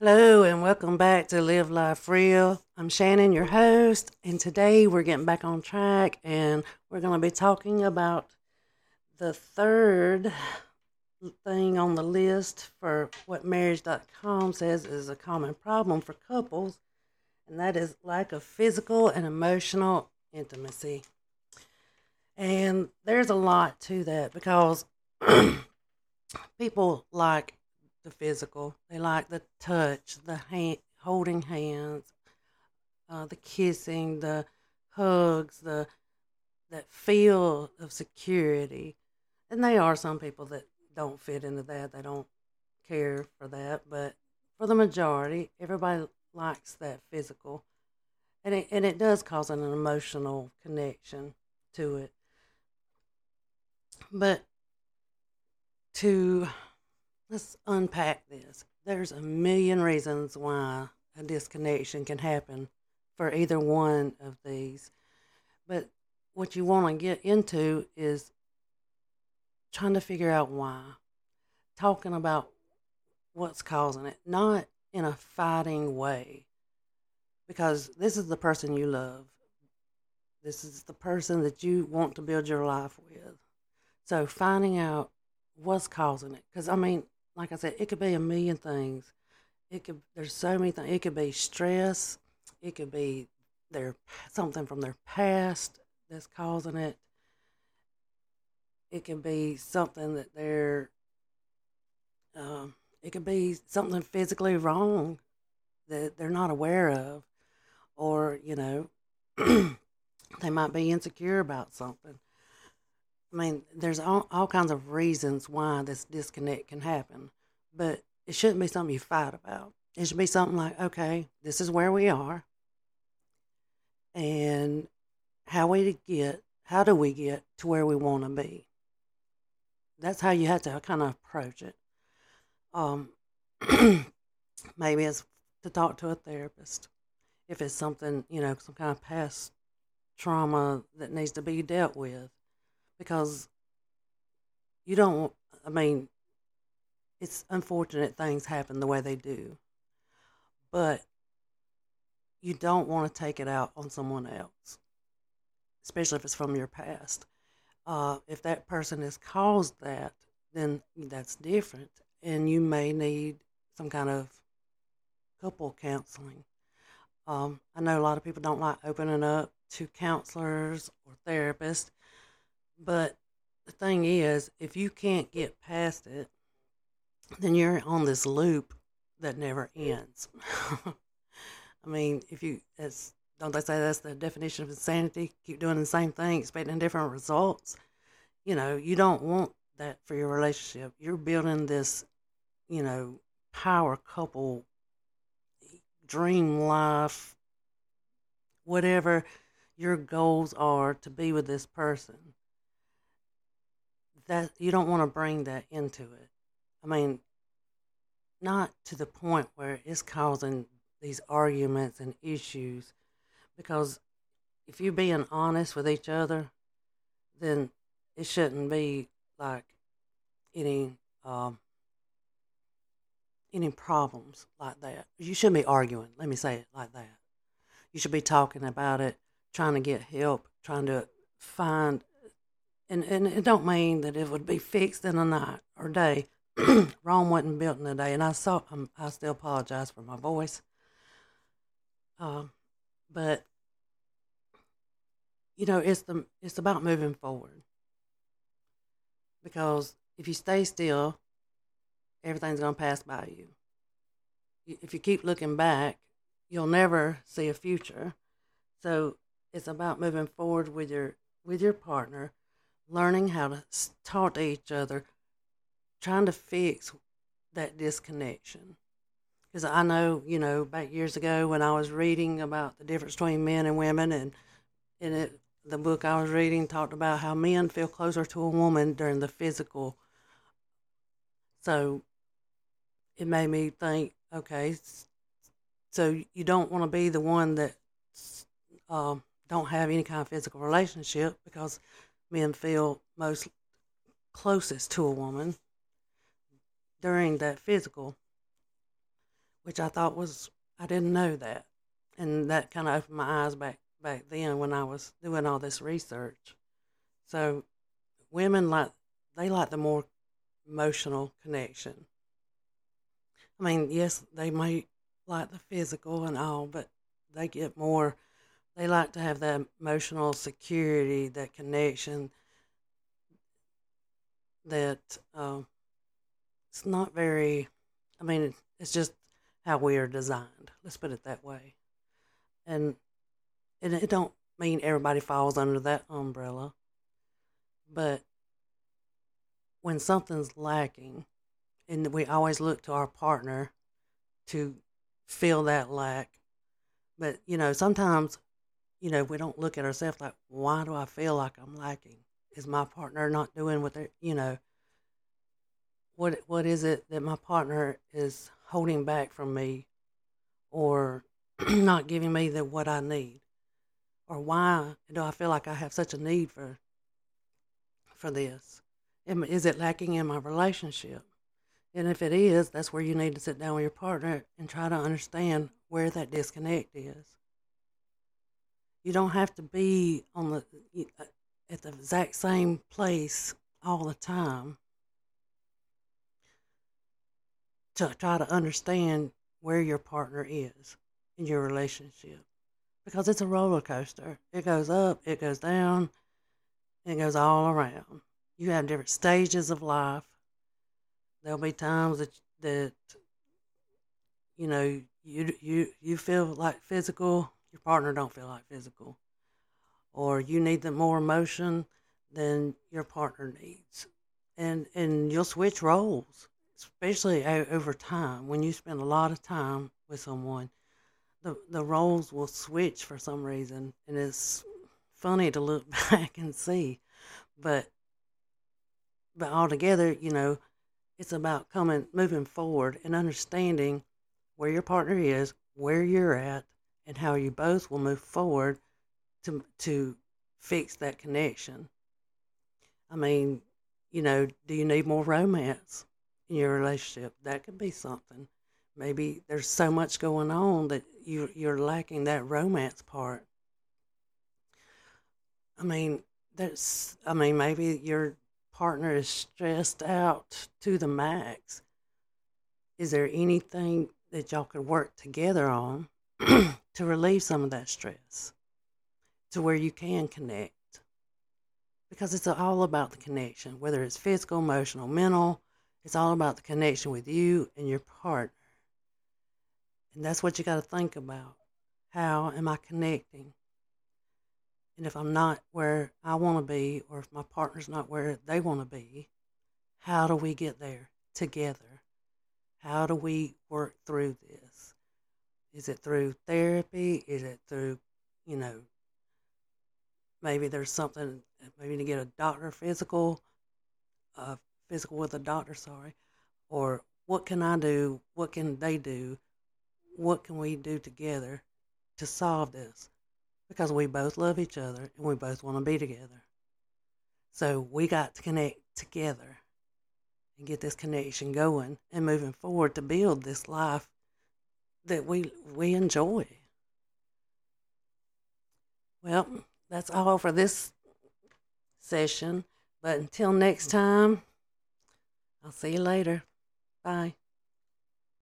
Hello and welcome back to Live Life Real. I'm Shannon, your host, and today we're getting back on track and we're going to be talking about the third thing on the list for what marriage.com says is a common problem for couples, and that is lack of physical and emotional intimacy. And there's a lot to that because people like the physical. They like the touch, the hand, holding hands, uh, the kissing, the hugs, the that feel of security. And there are some people that don't fit into that. They don't care for that. But for the majority, everybody likes that physical. And it, and it does cause an emotional connection to it. But to let's unpack this. There's a million reasons why a disconnection can happen for either one of these. But what you want to get into is trying to figure out why. Talking about what's causing it, not in a fighting way. Because this is the person you love. This is the person that you want to build your life with. So finding out what's causing it. Because, I mean, like I said, it could be a million things. It could there's so many things. It could be stress. It could be their something from their past that's causing it. It could be something that they're. Um, it could be something physically wrong that they're not aware of, or you know, they might be insecure about something. I mean, there's all, all kinds of reasons why this disconnect can happen, but it shouldn't be something you fight about. It should be something like, okay, this is where we are, and how we get, how do we get to where we want to be? That's how you have to kind of approach it. Um, maybe it's to talk to a therapist if it's something, you know, some kind of past trauma that needs to be dealt with because you don't, I mean, it's unfortunate things happen the way they do, but you don't want to take it out on someone else, especially if it's from your past. Uh, if that person has caused that, then that's different, and you may need some kind of couple counseling. Um, I know a lot of people don't like opening up to counselors or therapists but the thing is, if you can't get past it, then you're on this loop that never ends. I mean, if you, as don't they say that's the definition of insanity? Keep doing the same thing, expecting different results. You know, you don't want that for your relationship. You're building this, you know, power couple, dream life, whatever your goals are to be with this person that you don't want to bring that into it. I mean, not to the point where it's causing these arguments and issues, because if you're being honest with each other, then it shouldn't be like any um, any problems like that. You shouldn't be arguing. Let me say it like that. You should be talking about it, trying to get help, trying to find and and it don't mean that it would be fixed in a night or day. Rome wasn't built in a day, and I saw. Um, I still apologize for my voice. Um, but you know, it's the it's about moving forward. Because if you stay still, everything's gonna pass by you. If you keep looking back, you'll never see a future. So it's about moving forward with your with your partner learning how to talk to each other, trying to fix that disconnection. Because I know, you know, back years ago when I was reading about the difference between men and women, and in it, the book I was reading talked about how men feel closer to a woman during the physical. So it made me think, okay, so you don't want to be the one that uh, don't have any kind of physical relationship because men feel most closest to a woman during that physical, which I thought was I didn't know that, and that kind of opened my eyes back back then when I was doing all this research. So, women like they like the more emotional connection. I mean, yes, they may like the physical and all, but they get more. They like to have that emotional security, that connection. That uh, it's not very. I mean, it's just how we are designed. Let's put it that way. And and it don't mean everybody falls under that umbrella, but when something's lacking, and we always look to our partner to fill that lack. But you know, sometimes, you know, we don't look at ourselves like, why do I feel like I'm lacking? Is my partner not doing what they're, you know, what what is it that my partner is holding back from me, or not giving me the what I need, or why do I feel like I have such a need for for this? Is it lacking in my relationship? And if it is, that's where you need to sit down with your partner and try to understand where that disconnect is. You don't have to be on the uh, at the exact same place all the time to try to understand where your partner is in your relationship because it's a roller coaster. It goes up, it goes down, it goes all around you have different stages of life. There'll be times that that you know you you you feel like physical, your partner don't feel like physical, or you need the more emotion than your partner needs, and and you'll switch roles, especially over time when you spend a lot of time with someone. The, the roles will switch for some reason, and it's funny to look back and see. But but altogether, you know, it's about coming, moving forward and understanding where your partner is, where you're at, and how you both will move forward to to fix that connection. I mean, you know, do you need more romance in your relationship? That could be something. Maybe there's so much going on that you you're lacking that romance part. I mean, that's I mean, maybe you're partner is stressed out to the max, is there anything that y'all could work together on to relieve some of that stress to where you can connect? Because it's all about the connection, whether it's physical, emotional, mental, it's all about the connection with you and your partner. And that's what you got to think about. How am I connecting? And if I'm not where I want to be, or if my partner's not where they want to be, how do we get there together? How do we work through this? Is it through therapy? Is it through, you know, maybe there's something, maybe to get a doctor physical, uh, physical with a doctor, sorry, or what can I do? What can they do? What can we do together to solve this? because we both love each other and we both want to be together. So we got to connect together and get this connection going and moving forward to build this life that we we enjoy. Well, that's all for this session. But until next time, I'll see you later. Bye.